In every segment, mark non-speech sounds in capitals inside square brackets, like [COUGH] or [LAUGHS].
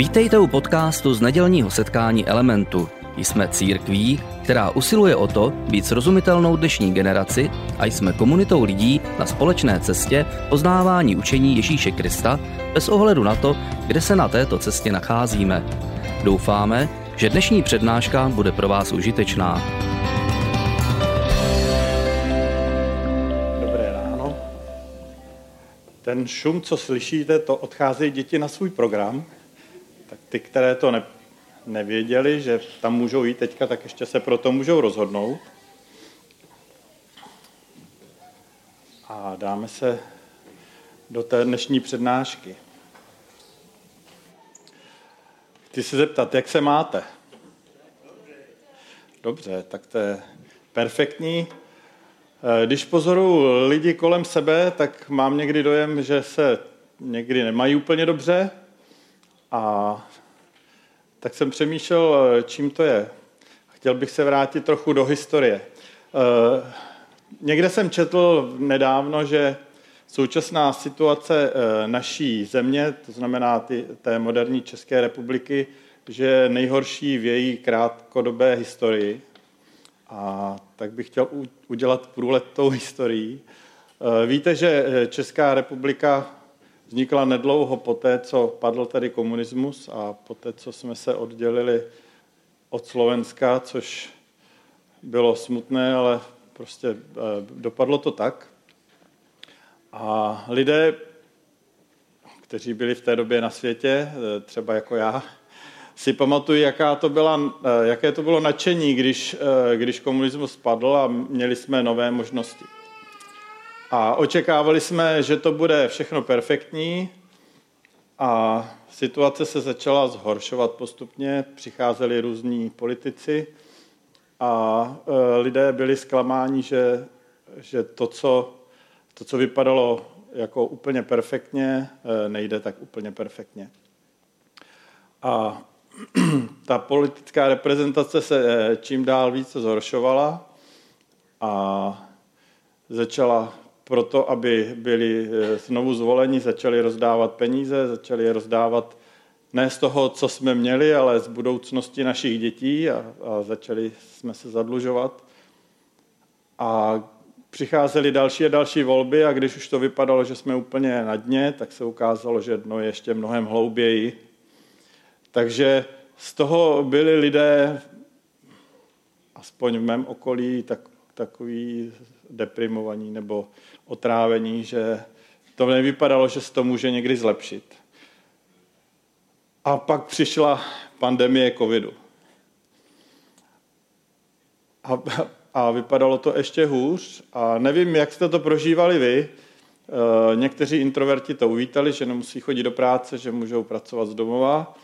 Vítejte u podcastu z nedělního setkání Elementu. Jsme církví, která usiluje o to být srozumitelnou dnešní generaci a jsme komunitou lidí na společné cestě poznávání učení Ježíše Krista bez ohledu na to, kde se na této cestě nacházíme. Doufáme, že dnešní přednáška bude pro vás užitečná. Dobré ráno. Ten šum, co slyšíte, to odcházejí děti na svůj program. Ty, které to ne, nevěděli, že tam můžou jít teďka, tak ještě se pro to můžou rozhodnout. A dáme se do té dnešní přednášky. Chci se zeptat, jak se máte? Dobře, tak to je perfektní. Když pozoruju lidi kolem sebe, tak mám někdy dojem, že se někdy nemají úplně dobře. A tak jsem přemýšlel, čím to je. Chtěl bych se vrátit trochu do historie. Někde jsem četl nedávno, že současná situace naší země, to znamená ty, té moderní České republiky, že je nejhorší v její krátkodobé historii. A tak bych chtěl udělat průlet tou [LAUGHS] historií. Víte, že Česká republika vznikla nedlouho poté, co padl tady komunismus a poté, co jsme se oddělili od Slovenska, což bylo smutné, ale prostě eh, dopadlo to tak. A lidé, kteří byli v té době na světě, eh, třeba jako já, si pamatuju, jaká to byla, eh, jaké to bylo nadšení, když, když komunismus padl a měli jsme nové možnosti. A očekávali jsme, že to bude všechno perfektní a situace se začala zhoršovat postupně, přicházeli různí politici a e, lidé byli zklamáni, že, že to, co, to, co vypadalo jako úplně perfektně, e, nejde tak úplně perfektně. A [CLEARS THROAT] ta politická reprezentace se e, čím dál více zhoršovala a začala proto, aby byli eh, znovu zvoleni, začali rozdávat peníze, začali je rozdávat ne z toho, co jsme měli, ale z budoucnosti našich dětí a, a začali jsme se zadlužovat. A přicházely další a další volby a když už to vypadalo, že jsme úplně na dně, tak se ukázalo, že dno je ještě mnohem hlouběji. Takže z toho byli lidé, aspoň v mém okolí, tak, takový deprimovaní nebo otrávení, že to nevypadalo, že se to může někdy zlepšit. A pak přišla pandemie covidu. A, a vypadalo to ještě hůř. A nevím, jak jste to prožívali vy. E, někteří introverti to uvítali, že nemusí chodit do práce, že můžou pracovat z domova,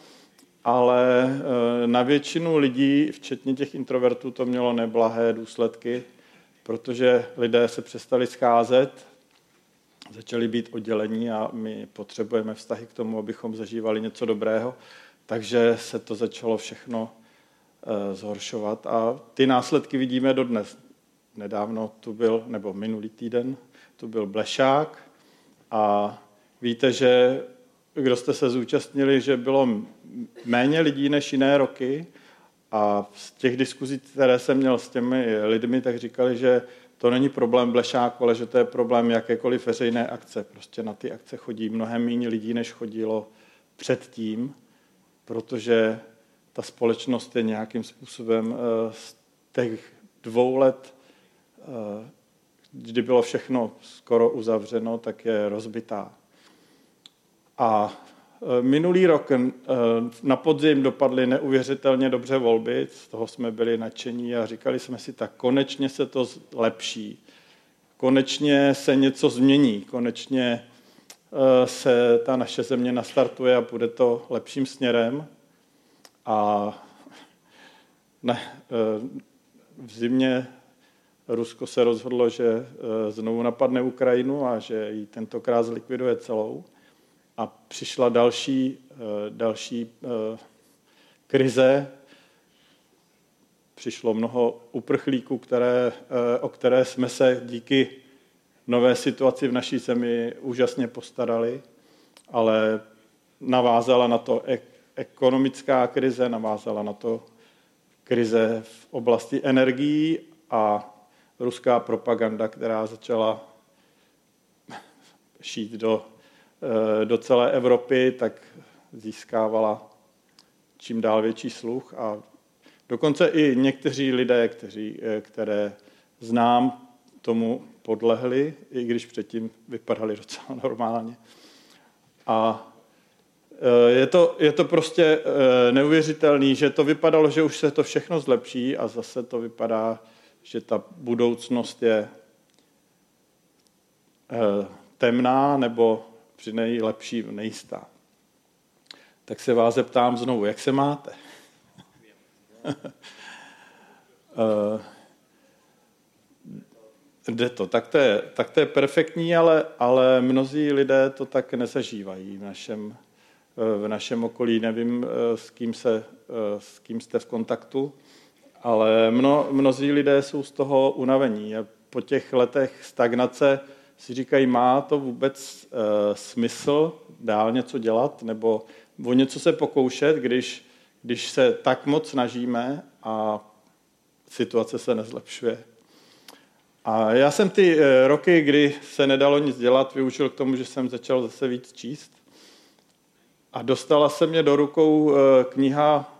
ale e, na většinu lidí, včetně těch introvertů, to mělo neblahé důsledky protože lidé se přestali scházet, začali být oddělení a my potřebujeme vztahy k tomu, abychom zažívali něco dobrého, takže se to začalo všechno eh, zhoršovat. A ty následky vidíme dodnes. Nedávno tu byl, nebo minulý týden, tu byl Blešák. A víte, že kdo jste se zúčastnili, že bylo méně lidí než jiné roky, a z těch diskuzí, které jsem měl s těmi lidmi, tak říkali, že to není problém blešáku, ale že to je problém jakékoliv veřejné akce. Prostě na ty akce chodí mnohem méně lidí, než chodilo předtím, protože ta společnost je nějakým způsobem eh, z těch dvou let, eh, kdy bylo všechno skoro uzavřeno, tak je rozbitá. A minulý rok eh, na podzim dopadly neuvěřitelně dobře volby, z toho jsme byli nadšení a říkali jsme si, tak konečně se to zlepší. Konečně se něco změní, konečně eh, se ta naše země nastartuje a bude to lepším směrem. A ne, v zimě Rusko se rozhodlo, že znovu napadne Ukrajinu a že ji tentokrát zlikviduje celou a přišla další, eh, další eh, krize, přišlo mnoho uprchlíků, které, eh, o které jsme se díky nové situaci v naší zemi úžasně postarali, ale navázala na to ekonomická krize, navázala na to krize v oblasti energií a ruská propaganda, která začala šít do, do celé Evropy, tak získávala čím dál větší sluch a dokonce i někteří lidé, kteří, eh, které znám, tomu podlehli, i když předtím vypadali docela [LAUGHS] normálně. A eh, je to, je to prostě neuvěřitelný, že to vypadalo, že už se to všechno zlepší a zase to vypadá, že ta budoucnost je temná nebo při nejlepší nejistá. Tak se vás zeptám znovu, jak se máte? [LAUGHS] Eh, jde to. Tak to je, tak to je perfektní, ale, ale mnozí lidé to tak nezažívají v našem, eh, v našem okolí. Nevím, eh, s kým, se, s kým jste v kontaktu, ale mno, mnozí lidé jsou z toho unavení. Po těch letech stagnace si říkají, má to vůbec uh, smysl dál něco dělat nebo o něco se pokoušet, když, když se tak moc snažíme a situace se nezlepšuje. A já jsem ty uh, roky, kdy se nedalo nic dělat, využil k tomu, že jsem začal zase víc číst. A dostala se mě do rukou uh, kniha,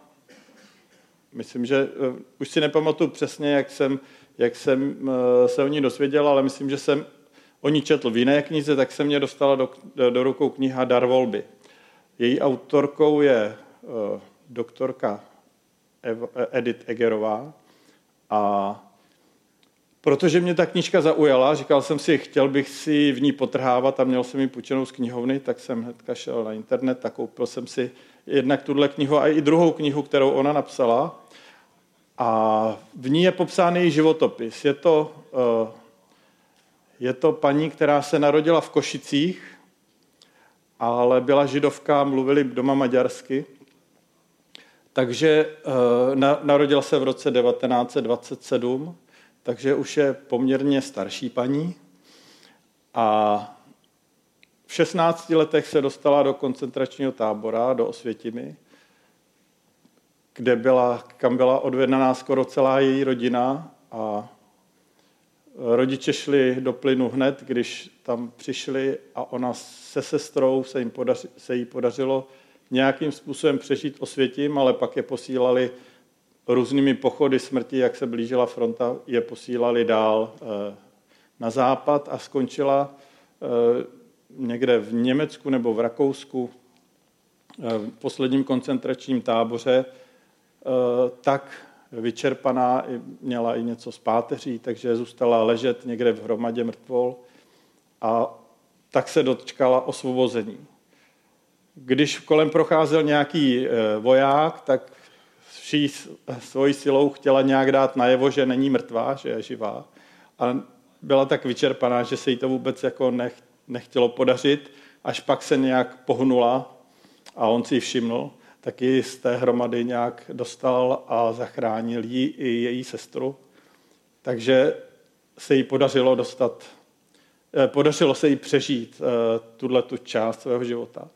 myslím, že uh, už si nepamatuju přesně, jak jsem, jak jsem uh, se o ní dosvěděl, ale myslím, že jsem o ní četl v jiné knize, tak se mě dostala do, do rukou kniha Dar volby. Její autorkou je uh, doktorka Edith Egerová a protože mě ta knížka zaujala, říkal jsem si, chtěl bych si v ní potrhávat a měl jsem ji půjčenou z knihovny, tak jsem hnedka šel na internet a koupil jsem si jednak tuhle knihu a i druhou knihu, kterou ona napsala. A v ní je popsán její životopis. Je to uh, je to paní, která se narodila v Košicích, ale byla židovka, mluvili doma maďarsky. Takže uh, narodila se v roce 1927, takže už je poměrně starší paní. A v 16 letech se dostala do koncentračního tábora, do Osvětimi, kde byla, kam byla odvedená skoro celá její rodina a Rodiče šli do plynu hned, když tam přišli a ona se sestrou se, jim podaři, se jí podařilo nějakým způsobem přežít osvětím, ale pak je posílali různými pochody smrti, jak se blížila fronta, je posílali dál eh, na západ a skončila eh, někde v Německu nebo v Rakousku eh, v posledním koncentračním táboře. Tak vyčerpaná, měla i něco z páteří, takže zůstala ležet někde v hromadě mrtvol a tak se dočkala osvobození. Když kolem procházel nějaký eh, voják, tak vší svojí silou chtěla nějak dát najevo, že není mrtvá, že je živá. A byla tak vyčerpaná, že se jí to vůbec jako nech, nechtělo podařit, až pak se nějak pohnula a on si ji všiml taky z té hromady nějak dostal a zachránil ji i její sestru. Takže se jí podařilo dostat, eh, podařilo se jí přežít eh, tuhle tu část svého života.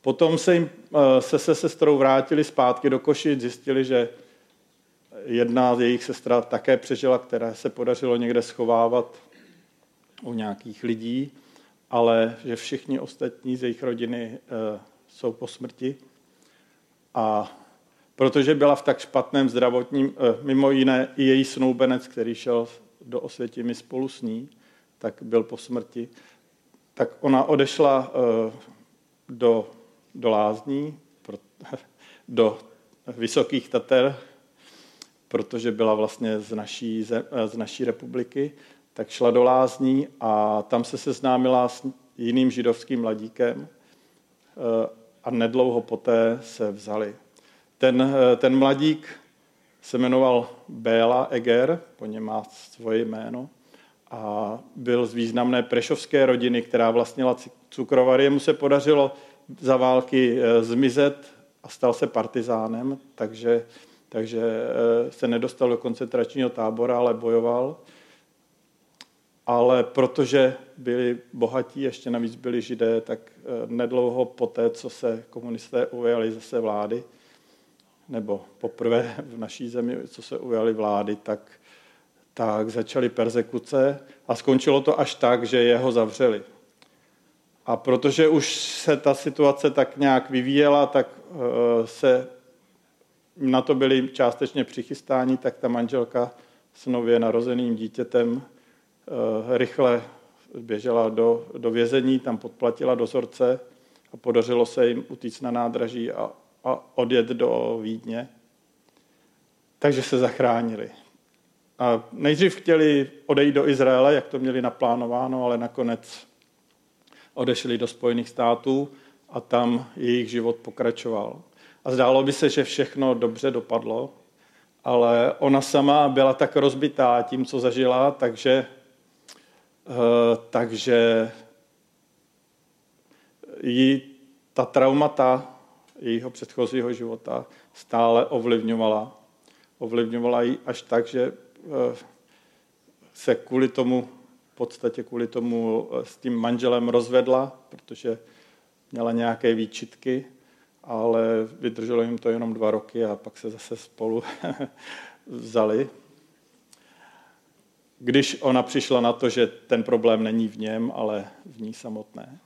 Potom se jim eh, se se sestrou vrátili zpátky do Košic, zjistili, že jedna z jejich sestra také přežila, které se podařilo někde schovávat u nějakých lidí, ale že všichni ostatní z jejich rodiny jsou po smrti. A protože byla v tak špatném zdravotním, eh, mimo jiné i její snoubenec, který šel do Osvětimi spolu s ní, tak byl po smrti, tak ona odešla eh, do, do lázní, [LAUGHS] do Vysokých Tater, protože byla vlastně z naší, z naší republiky, tak šla do lázní a tam se seznámila s jiným židovským mladíkem eh, a nedlouho poté se vzali. Ten, eh, ten mladík se jmenoval Béla Eger, po něm má svoje jméno, a byl z významné prešovské rodiny, která vlastnila cukrovary. Jemu se podařilo za války eh, zmizet a stal se partizánem, takže, takže eh, se nedostal do koncentračního tábora, ale bojoval. Ale protože byli bohatí, ještě navíc byli židé, tak eh, nedlouho poté, co se komunisté ujali zase vlády, nebo poprvé v naší zemi, co se ujali vlády, tak, tak začaly persekuce a skončilo to až tak, že jeho zavřeli. A protože už se ta situace tak nějak vyvíjela, tak eh, se na to byli částečně přichystáni, tak ta manželka s nově narozeným dítětem rychle běžela do, do vězení, tam podplatila dozorce a podařilo se jim utíct na nádraží a, a odjet do Vídně. Takže se zachránili. A nejdřív chtěli odejít do Izraele, jak to měli naplánováno, ale nakonec odešli do Spojených států a tam jejich život pokračoval. A zdálo by se, že všechno dobře dopadlo, ale ona sama byla tak rozbitá tím, co zažila, takže, eh, takže jí ta traumata jejího předchozího života stále ovlivňovala. Ovlivňovala ji až tak, že eh, se kvůli tomu, v podstatě kvůli tomu eh, s tím manželem rozvedla, protože měla nějaké výčitky ale vydrželo jim to jenom dva roky a pak se zase spolu [LAUGHS] vzali. Když ona přišla na to, že ten problém není v něm, ale v ní samotné.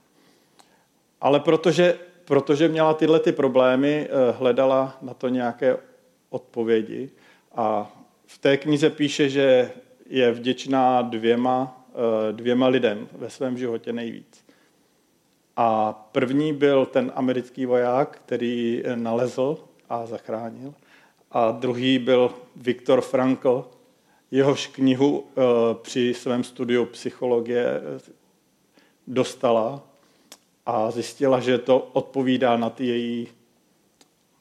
Ale protože, protože měla tyhle ty problémy, eh, hledala na to nějaké odpovědi a v té knize píše, že je vděčná dvěma, eh, dvěma lidem ve svém životě nejvíc. A první byl ten americký voják, který nalezl a zachránil. A druhý byl Viktor Frankl. Jehož knihu eh, při svém studiu psychologie eh, dostala a zjistila, že to odpovídá na ty její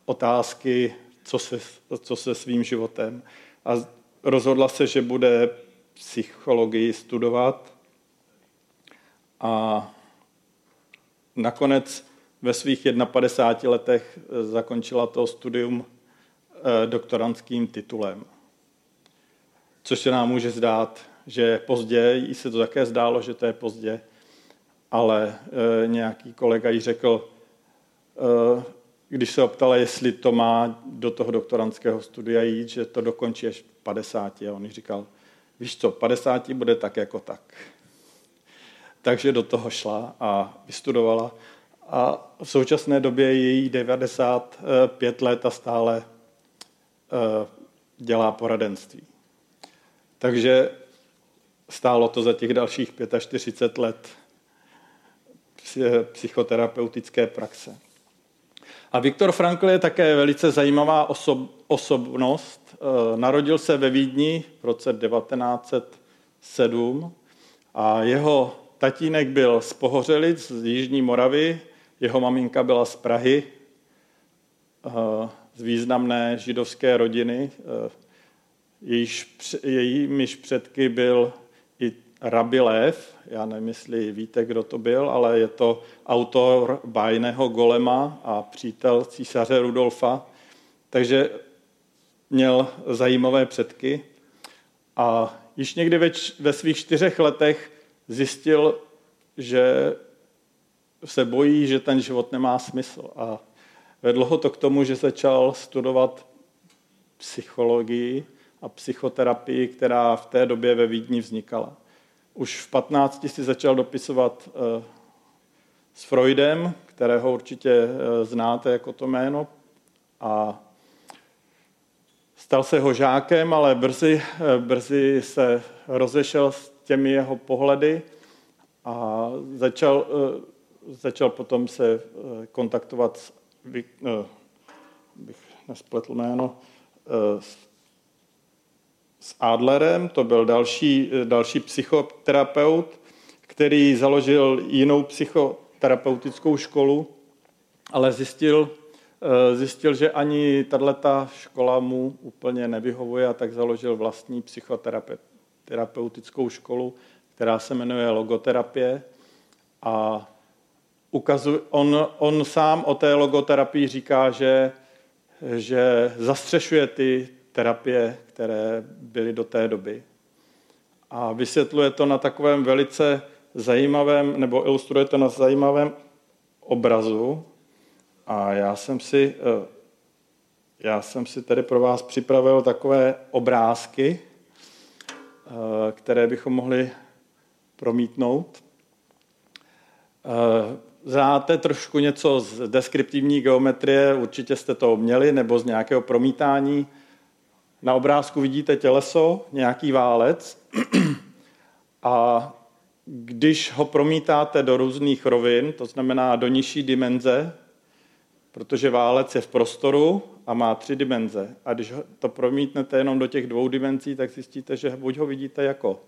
otázky, co se, co se svým životem. A rozhodla se, že bude psychologii studovat. A nakonec ve svých 51 letech eh, zakončila to studium doktorantským titulem. Což se nám může zdát, že je pozdě, jí se to také zdálo, že to je pozdě, ale eh, nějaký kolega jí řekl, když se optala, jestli to má do toho doktorantského studia jít, že to dokončí až 50. A on jí říkal, víš co, 50 bude tak jako tak takže do toho šla a vystudovala. A v současné době je jí 95 let a stále eh, dělá poradenství. Takže stálo to za těch dalších 45 let psychoterapeutické praxe. A Viktor Frankl je také velice zajímavá osob, osobnost. Eh, narodil se ve Vídni v roce 1907 a jeho Tatínek byl z Pohořelic, z Jižní Moravy, jeho maminka byla z Prahy, eh, z významné židovské rodiny. Jejíž, jejímiž předky byl i Rabi Lev, já nevím, jestli víte, kdo to byl, ale je to autor bájného Golema a přítel císaře Rudolfa. Takže měl zajímavé předky. A již někdy ve, ve svých čtyřech letech zjistil, že se bojí, že ten život nemá smysl. A vedlo ho to k tomu, že začal studovat psychologii a psychoterapii, která v té době ve Vídni vznikala. Už v 15 si začal dopisovat eh, s Freudem, kterého určitě eh, znáte jako to jméno. A stal se ho žákem, ale brzy, eh, brzy se rozešel s těmi jeho pohledy a začal, začal potom se kontaktovat s, bych nespletl jméno, s Adlerem, to byl další, další psychoterapeut, který založil jinou psychoterapeutickou školu, ale zjistil, zjistil, že ani tato škola mu úplně nevyhovuje a tak založil vlastní psychoterapeutickou terapeutickou školu, která se jmenuje logoterapie. A ukazuje, on, on sám o té logoterapii říká, že, že zastřešuje ty terapie, které byly do té doby. a vysvětluje to na takovém velice zajímavém, nebo ilustruje to na zajímavém obrazu. A já jsem si, eh, já jsem si tady pro vás připravil takové obrázky, eh, které bychom mohli promítnout. Eh, znáte trošku něco z deskriptivní geometrie, určitě jste to měli, nebo z nějakého promítání. Na obrázku vidíte těleso, nějaký válec [CLEARS THROAT] a když ho promítáte do různých rovin, to znamená do nižší dimenze, protože válec je v prostoru a má tři dimenze. A když to promítnete jenom do těch dvou dimenzí, tak zjistíte, že buď ho vidíte jako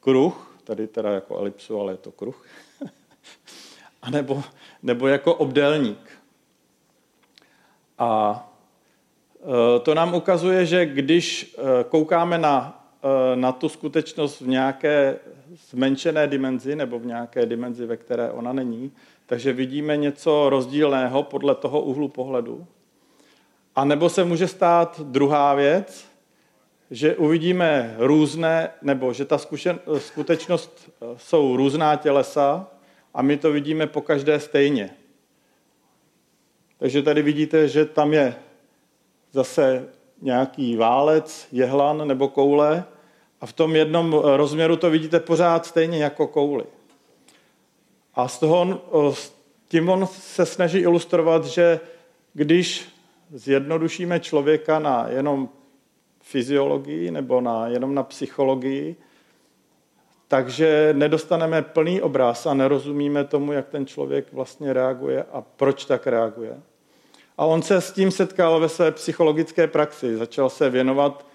kruh, tady teda jako elipsu, ale je to kruh, [LAUGHS] anebo, nebo jako obdélník. A to nám ukazuje, že když e, koukáme na, e, na tu skutečnost v nějaké zmenšené dimenzi nebo v nějaké dimenzi, ve které ona není, takže vidíme něco rozdílného podle toho úhlu pohledu. A nebo se může stát druhá věc, že uvidíme různé, nebo že ta zkušen, skutečnost jsou různá tělesa a my to vidíme po každé stejně. Takže tady vidíte, že tam je zase nějaký válec, jehlan nebo koule a v tom jednom rozměru to vidíte pořád stejně jako kouli. A z toho on, tím on se snaží ilustrovat, že když zjednodušíme člověka na jenom fyziologii nebo na, jenom na psychologii, takže nedostaneme plný obraz a nerozumíme tomu, jak ten člověk vlastně reaguje a proč tak reaguje. A on se s tím setkal ve své psychologické praxi. Začal se věnovat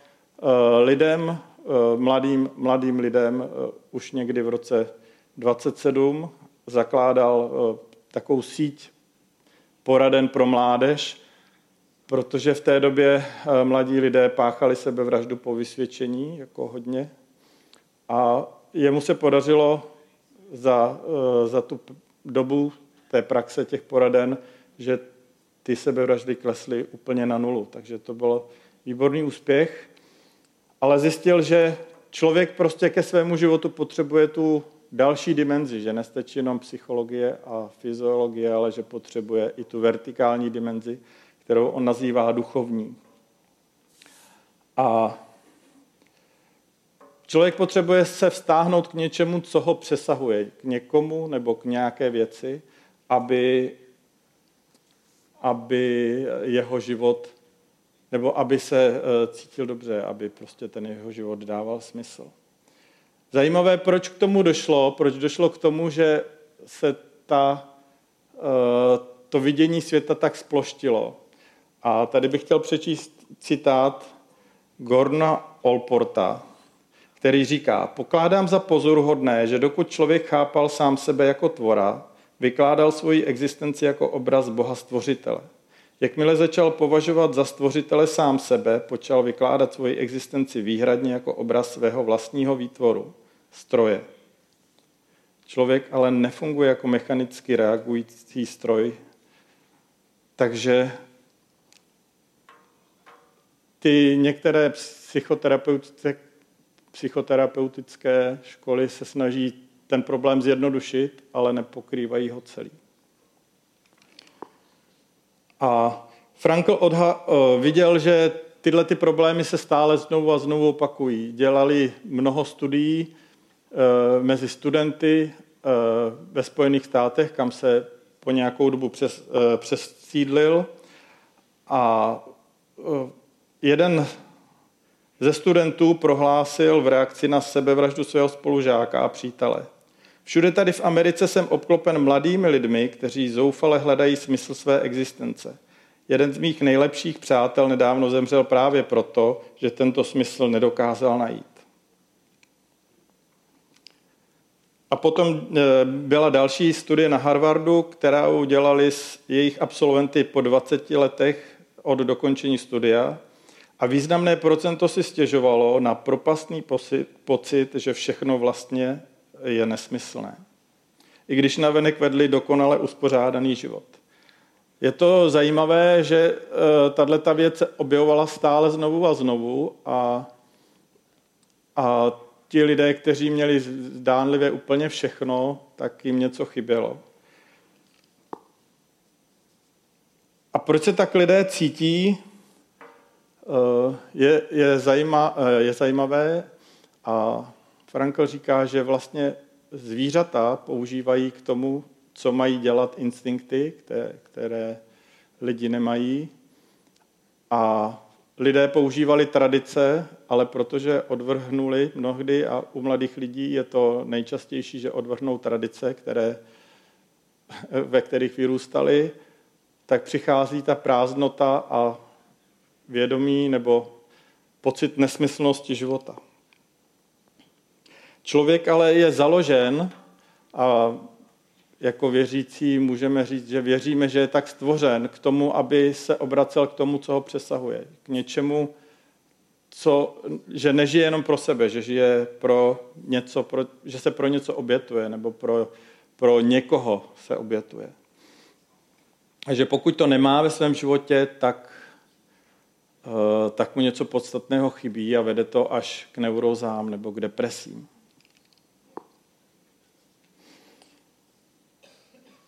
uh, lidem, uh, mladým, mladým lidem uh, už někdy v roce 27. Zakládal takovou síť poraden pro mládež, protože v té době mladí lidé páchali sebevraždu po vysvědčení, jako hodně. A jemu se podařilo za, eh, za tu dobu té praxe těch poraden, že ty sebevraždy klesly úplně na nulu. Takže to byl výborný úspěch. Ale zjistil, že člověk prostě ke svému životu potřebuje tu další dimenzi, že nestačí jenom psychologie a fyziologie, ale že potřebuje i tu vertikální dimenzi, kterou on nazývá duchovní. A Člověk potřebuje se vztáhnout k něčemu, co ho přesahuje, k někomu nebo k nějaké věci, aby, aby jeho život, nebo aby se eh, cítil dobře, aby prostě ten jeho život dával smysl. Zajímavé, proč k tomu došlo, proč došlo k tomu, že se ta, eh, to vidění světa tak sploštilo. A tady bych chtěl přečíst citát Gorna Olporta, který říká, pokládám za pozoruhodné, že dokud člověk chápal sám sebe jako tvora, vykládal svoji existenci jako obraz Boha stvořitele. Jakmile začal považovat za stvořitele sám sebe, počal vykládat svoji existenci výhradně jako obraz svého vlastního výtvoru, stroje. Člověk ale nefunguje jako mechanicky reagující stroj, takže ty některé psychoterapeutické psychoterapeutické školy se snaží ten problém zjednodušit, ale nepokrývají ho celý. A Frankl odha- eh, viděl, že tyhle ty problémy se stále znovu a znovu opakují. Dělali mnoho studií e, mezi studenty e, ve Spojených státech, kam se po nějakou dobu přes, e, přesídlil. A e, jeden ze studentů prohlásil v reakci na sebevraždu svého spolužáka a přítele. Všude tady v Americe jsem obklopen mladými lidmi, kteří zoufale hledají smysl své existence. Jeden z mých nejlepších přátel nedávno zemřel právě proto, že tento smysl nedokázal najít. A potom e, byla další studie na Harvardu, která udělali s jejich absolventy po 20 letech od dokončení studia. A významné procento si stěžovalo na propastný pocit, že všechno vlastně je nesmyslné. I když navenek vedli dokonale uspořádaný život. Je to zajímavé, že eh, tato věc se objevovala stále znovu a znovu a, a ti lidé, kteří měli zdánlivě úplně všechno, tak jim něco chybělo. A proč se tak lidé cítí, eh, je, je, zajíma, eh, je zajímavé. A Frankl říká, že vlastně zvířata používají k tomu, co mají dělat instinkty, které, lidi nemají. A lidé používali tradice, ale protože odvrhnuli mnohdy a u mladých lidí je to nejčastější, že odvrhnou tradice, které, [LAUGHS] ve kterých vyrůstali, tak přichází ta prázdnota a vědomí nebo pocit nesmyslnosti života. Člověk ale je založen a jako věřící můžeme říct, že věříme, že je tak stvořen k tomu, aby se obracel k tomu, co ho přesahuje. K něčemu, co, že nežije jenom pro sebe, že žije pro něco, pro, že se pro něco obětuje, nebo pro, pro někoho se obětuje. A že pokud to nemá ve svém životě, tak, eh, tak mu něco podstatného chybí a vede to až k neurozám nebo k depresím.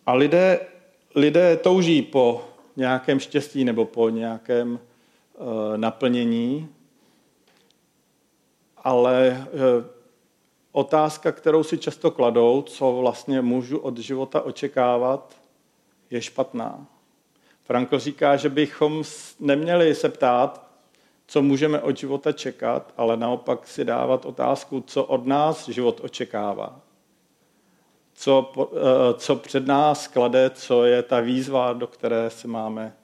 A lidé, lidé touží po nějakém štěstí nebo po nějakém uh, naplnění, ale uh, otázka, kterou si často kladou, co vlastně můžu od života očekávat, je špatná. Frankl říká, že bychom neměli se ptát, co můžeme od života čekat, ale naopak si dávat otázku, co od nás život očekává co, eh, co před nás klade, co je ta výzva, do které se máme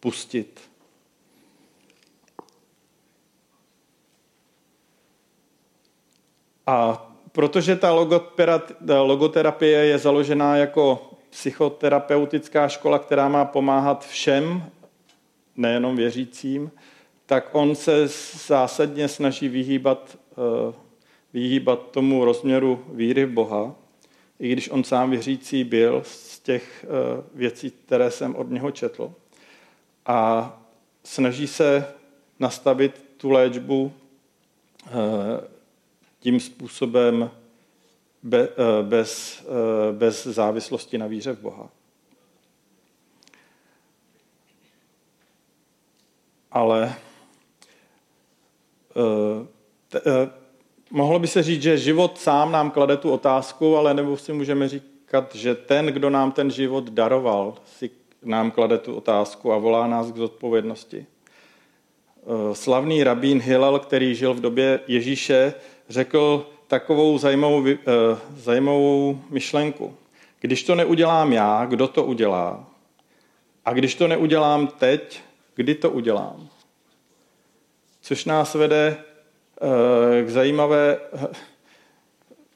pustit. A protože ta logoterapie je založená jako psychoterapeutická škola, která má pomáhat všem, nejenom věřícím, tak on se zásadně snaží vyhýbat, eh, vyhýbat tomu rozměru víry v Boha i když on sám věřící byl z těch eh, věcí, které jsem od něho četl. A snaží se nastavit tu léčbu eh, tím způsobem eh, bez, bez závislosti na víře v Boha. Ale mohlo by se říct, že život sám nám klade tu otázku, ale nebo si můžeme říkat, že ten, kdo nám ten život daroval, si nám klade tu otázku a volá nás k zodpovědnosti. Eh, slavný rabín Hillel, který žil v době Ježíše, řekl takovou zajímavou, eh, zajímavou myšlenku. Když to neudělám já, kdo to udělá? A když to neudělám teď, kdy to udělám? Což nás vede k, zajímavé,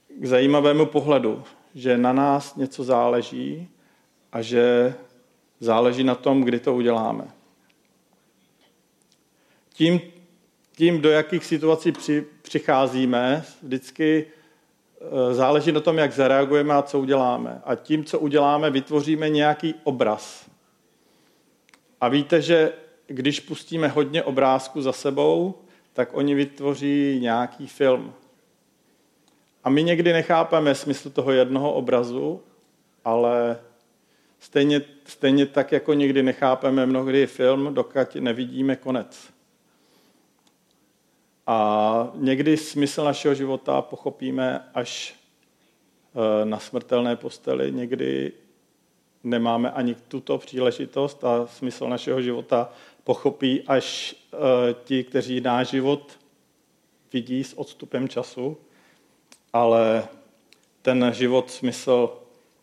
k zajímavému pohledu, že na nás něco záleží a že záleží na tom, kdy to uděláme. Tím, tím do jakých situací při, přicházíme, vždycky eh, záleží na tom, jak zareagujeme a co uděláme. A tím, co uděláme, vytvoříme nějaký obraz. A víte, že když pustíme hodně obrázků za sebou, tak oni vytvoří nějaký film. A my někdy nechápeme smysl toho jednoho obrazu, ale stejně, stejně tak, jako někdy nechápeme mnohdy film, dokud nevidíme konec. A někdy smysl našeho života pochopíme až e, na smrtelné posteli, někdy nemáme ani tuto příležitost a smysl našeho života pochopí až uh, ti, kteří náš život vidí s odstupem času, ale ten život smysl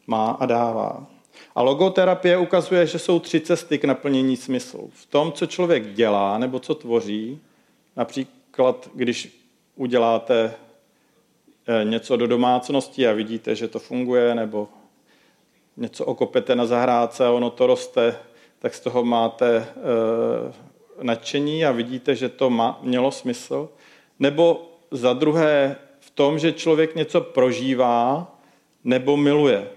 má a dává. A logoterapie ukazuje, že jsou tři cesty k naplnění smyslu. V tom, co člověk dělá nebo co tvoří, například když uděláte eh, něco do domácnosti a vidíte, že to funguje, nebo něco okopete na zahrádce a ono to roste, tak z toho máte e, nadšení a vidíte, že to má, mělo smysl. Nebo za druhé v tom, že člověk něco prožívá nebo miluje.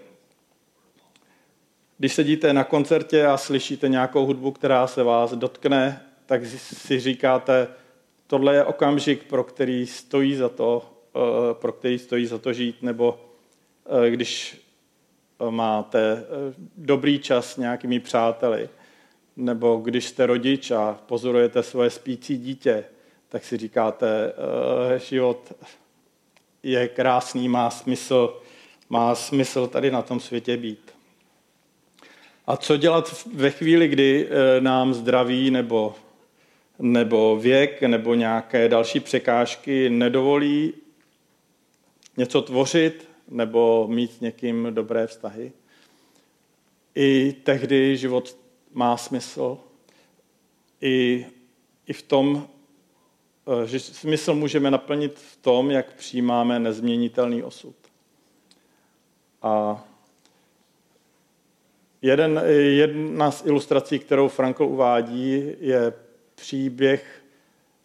Když sedíte na koncertě a slyšíte nějakou hudbu, která se vás dotkne, tak si říkáte, tohle je okamžik, pro který stojí za to pro který stojí za to žít, nebo když máte dobrý čas s nějakými přáteli, nebo když jste rodič a pozorujete svoje spící dítě, tak si říkáte, život je krásný, má smysl, má smysl tady na tom světě být. A co dělat ve chvíli, kdy eh, nám zdraví nebo, nebo věk nebo nějaké další překážky nedovolí něco tvořit nebo mít s někým dobré vztahy? I tehdy život má smysl. I, i v tom, eh, že smysl můžeme naplnit v tom, jak přijímáme nezměnitelný osud. A Jeden, jedna z ilustrací, kterou Frankl uvádí, je příběh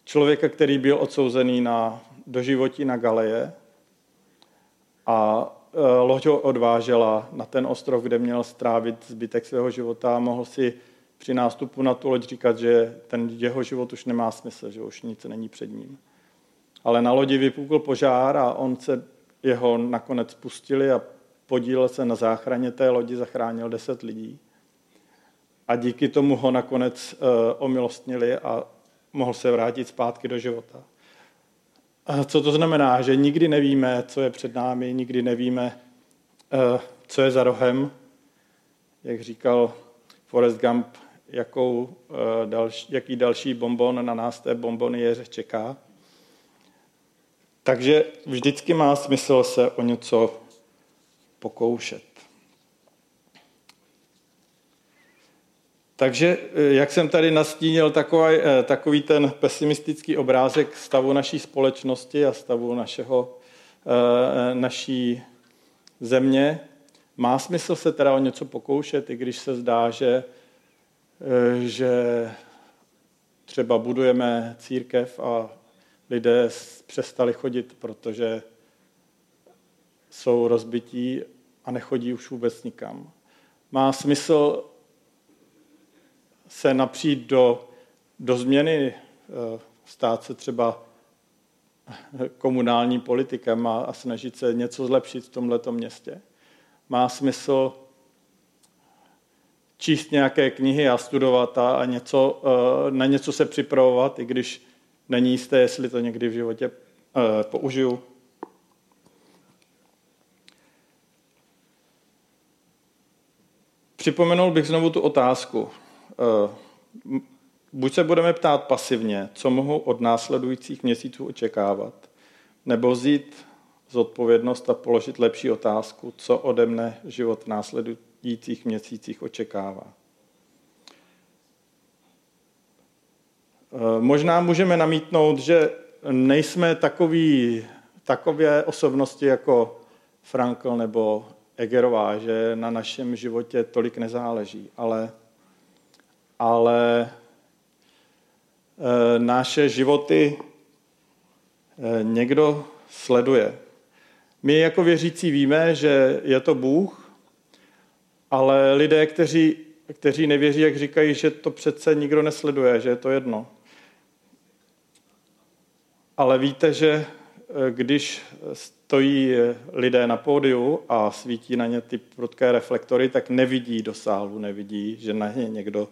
člověka, který byl odsouzený na doživotí na Galeje a e, loď ho odvážela na ten ostrov, kde měl strávit zbytek svého života a mohl si při nástupu na tu loď říkat, že ten jeho život už nemá smysl, že už nic není před ním. Ale na lodi vypukl požár a on se jeho nakonec pustili a podílel se na záchraně té lodi, zachránil deset lidí. A díky tomu ho nakonec uh, omilostnili a mohl se vrátit zpátky do života. Co to znamená? Že nikdy nevíme, co je před námi, nikdy nevíme, uh, co je za rohem. Jak říkal Forrest Gump, jakou, další, jaký další bonbon na nás té jeře čeká. Takže vždycky má smysl se o něco pokoušet. Takže, eh, jak jsem tady nastínil, takový, eh, takový ten pesimistický obrázek stavu naší společnosti a stavu našeho, eh, naší země, má smysl se teda o něco pokoušet, i když se zdá, že, že třeba budujeme církev a lidé přestali chodit, protože jsou rozbití a nechodí už vůbec nikam. Má smysl se napřít do, do změny, eh, stát se třeba komunálním politikem a, a snažit se něco zlepšit v tomto městě. Má smysl číst nějaké knihy a studovat a, a něco, eh, na něco se připravovat, i když není jisté, jestli to někdy v životě eh, použiju. Připomenul bych znovu tu otázku. Eh, buď se budeme ptát pasivně, co mohu od následujících měsíců očekávat, nebo vzít zodpovědnost a položit lepší otázku, co ode mne život v následujících měsících očekává. Eh, možná můžeme namítnout, že nejsme takový, takové osobnosti jako Frankl nebo Egerová, že na našem životě tolik nezáleží, ale, ale e, naše životy e, někdo sleduje. My jako věřící víme, že je to Bůh, ale lidé, kteří, kteří nevěří, jak říkají, že to přece nikdo nesleduje, že je to jedno. Ale víte, že když stojí lidé na pódiu a svítí na ně ty prudké reflektory, tak nevidí do sálu, nevidí, že na ně někdo,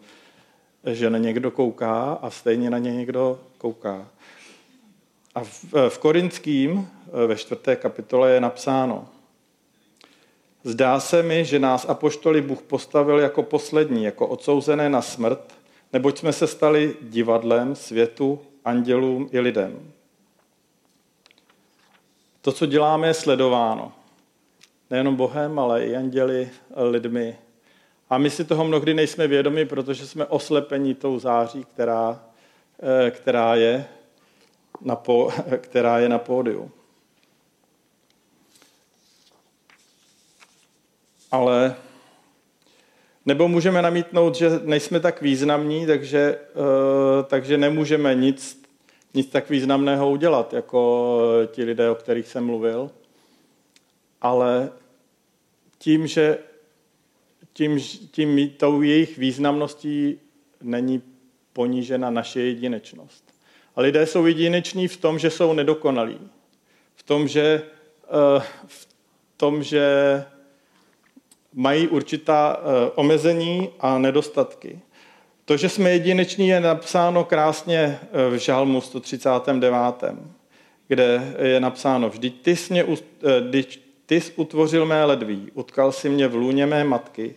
že na někdo kouká a stejně na ně někdo kouká. A v, v Korinským ve čtvrté kapitole je napsáno, Zdá se mi, že nás apoštoli Bůh postavil jako poslední, jako odsouzené na smrt, neboť jsme se stali divadlem světu, andělům i lidem. To, co děláme, je sledováno. Nejenom Bohem, ale i anděli, lidmi. A my si toho mnohdy nejsme vědomi, protože jsme oslepení tou září, která, eh, která, je, na po, [LAUGHS] která je na pódiu. Ale nebo můžeme namítnout, že nejsme tak významní, takže, eh, takže nemůžeme nic nic tak významného udělat, jako ti lidé, o kterých jsem mluvil. Ale tím, že tím, tím tou jejich významností není ponížena naše jedinečnost. A lidé jsou jedineční v tom, že jsou nedokonalí. v tom, že, eh, v tom, že mají určitá eh, omezení a nedostatky. To, že jsme jedineční, je napsáno krásně v Žalmu 139, kde je napsáno, vždyť ty jsi, mě, ty jsi utvořil mé ledví, utkal si mě v lůně mé matky,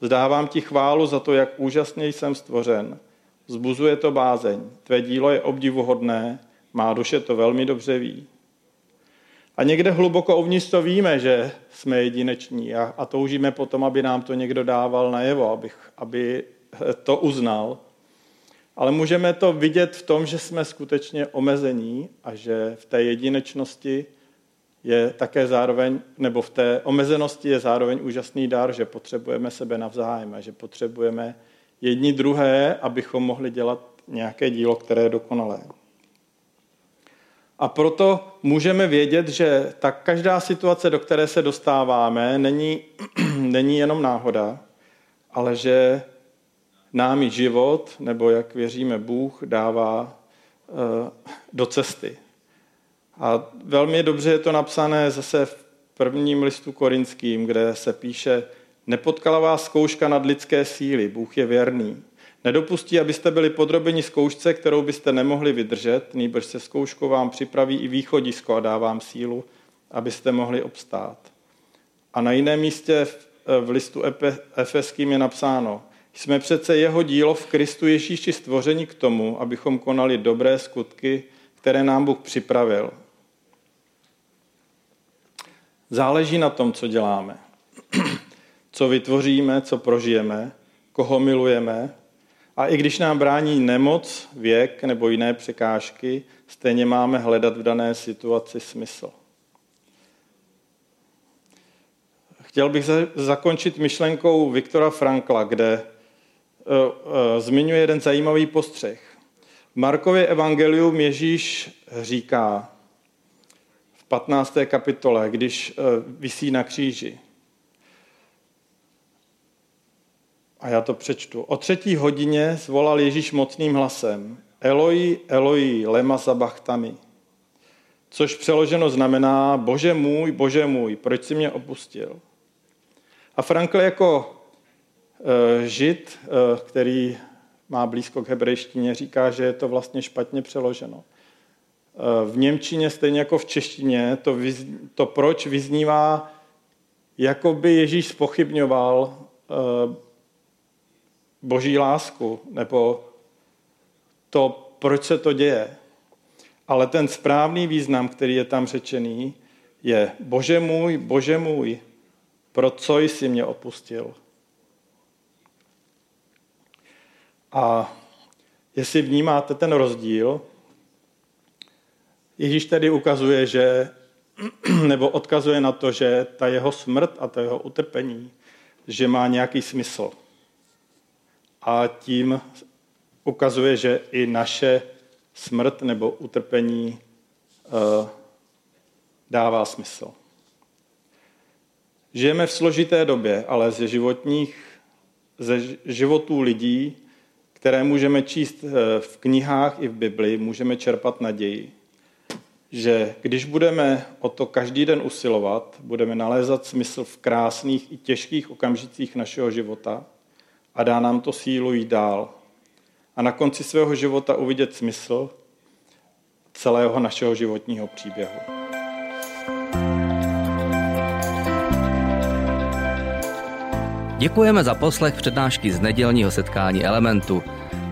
vzdávám ti chválu za to, jak úžasně jsem stvořen. Zbuzuje to bázeň, tvé dílo je obdivuhodné, má duše to velmi dobře ví. A někde hluboko uvnitř to víme, že jsme jedineční a, a toužíme potom, aby nám to někdo dával najevo, abych, aby to uznal. Ale můžeme to vidět v tom, že jsme skutečně omezení a že v té jedinečnosti je také zároveň, nebo v té omezenosti je zároveň úžasný dar, že potřebujeme sebe navzájem a že potřebujeme jedni druhé, abychom mohli dělat nějaké dílo, které je dokonalé. A proto můžeme vědět, že tak každá situace, do které se dostáváme, není, [CLEARS THROAT] není jenom náhoda, ale že námi život, nebo jak věříme Bůh, dává eh, do cesty. A velmi dobře je to napsané zase v prvním listu korinským, kde se píše, nepotkala vás zkouška nad lidské síly, Bůh je věrný. Nedopustí, abyste byli podrobeni zkoušce, kterou byste nemohli vydržet, nýbrž se zkouškou vám připraví i východisko a dá vám sílu, abyste mohli obstát. A na jiném místě v listu Efeským je napsáno, jsme přece jeho dílo v Kristu Ježíši stvoření k tomu, abychom konali dobré skutky, které nám Bůh připravil. Záleží na tom, co děláme, co vytvoříme, co prožijeme, koho milujeme. A i když nám brání nemoc, věk nebo jiné překážky, stejně máme hledat v dané situaci smysl. Chtěl bych zakončit myšlenkou Viktora Frankla, kde eh, eh, zmiňuje jeden zajímavý postřeh. V Markově evangelium Ježíš říká, 15. kapitole, když eh, visí na kříži. A já to přečtu. O třetí hodině zvolal Ježíš mocným hlasem Eloi, Eloi, lema sabachtami. Což přeloženo znamená Bože můj, Bože můj, proč si mě opustil? A Frankl jako e, žid, e, který má blízko k hebrejštině, říká, že je to vlastně špatně přeloženo v Němčině, stejně jako v češtině, to, vyz, to proč vyznívá, jako by Ježíš spochybňoval uh, boží lásku, nebo to, proč se to děje. Ale ten správný význam, který je tam řečený, je Bože můj, Bože můj, pro co jsi mě opustil. A jestli vnímáte ten rozdíl, Ježíš tedy ukazuje, že, [CLEARS THROAT] nebo odkazuje na to, že ta jeho smrt a to jeho utrpení, že má nějaký smysl. A tím ukazuje, že i naše smrt nebo utrpení uh, dává smysl. Žijeme v složité době, ale ze životních, ze životů lidí, které můžeme číst eh, v knihách i v Bibli, můžeme čerpat naději že když budeme o to každý den usilovat, budeme nalézat smysl v krásných i těžkých okamžicích našeho života a dá nám to sílu jít dál. A na konci svého života uvidět smysl celého našeho životního příběhu. Děkujeme za poslech přednášky z nedělního setkání Elementu.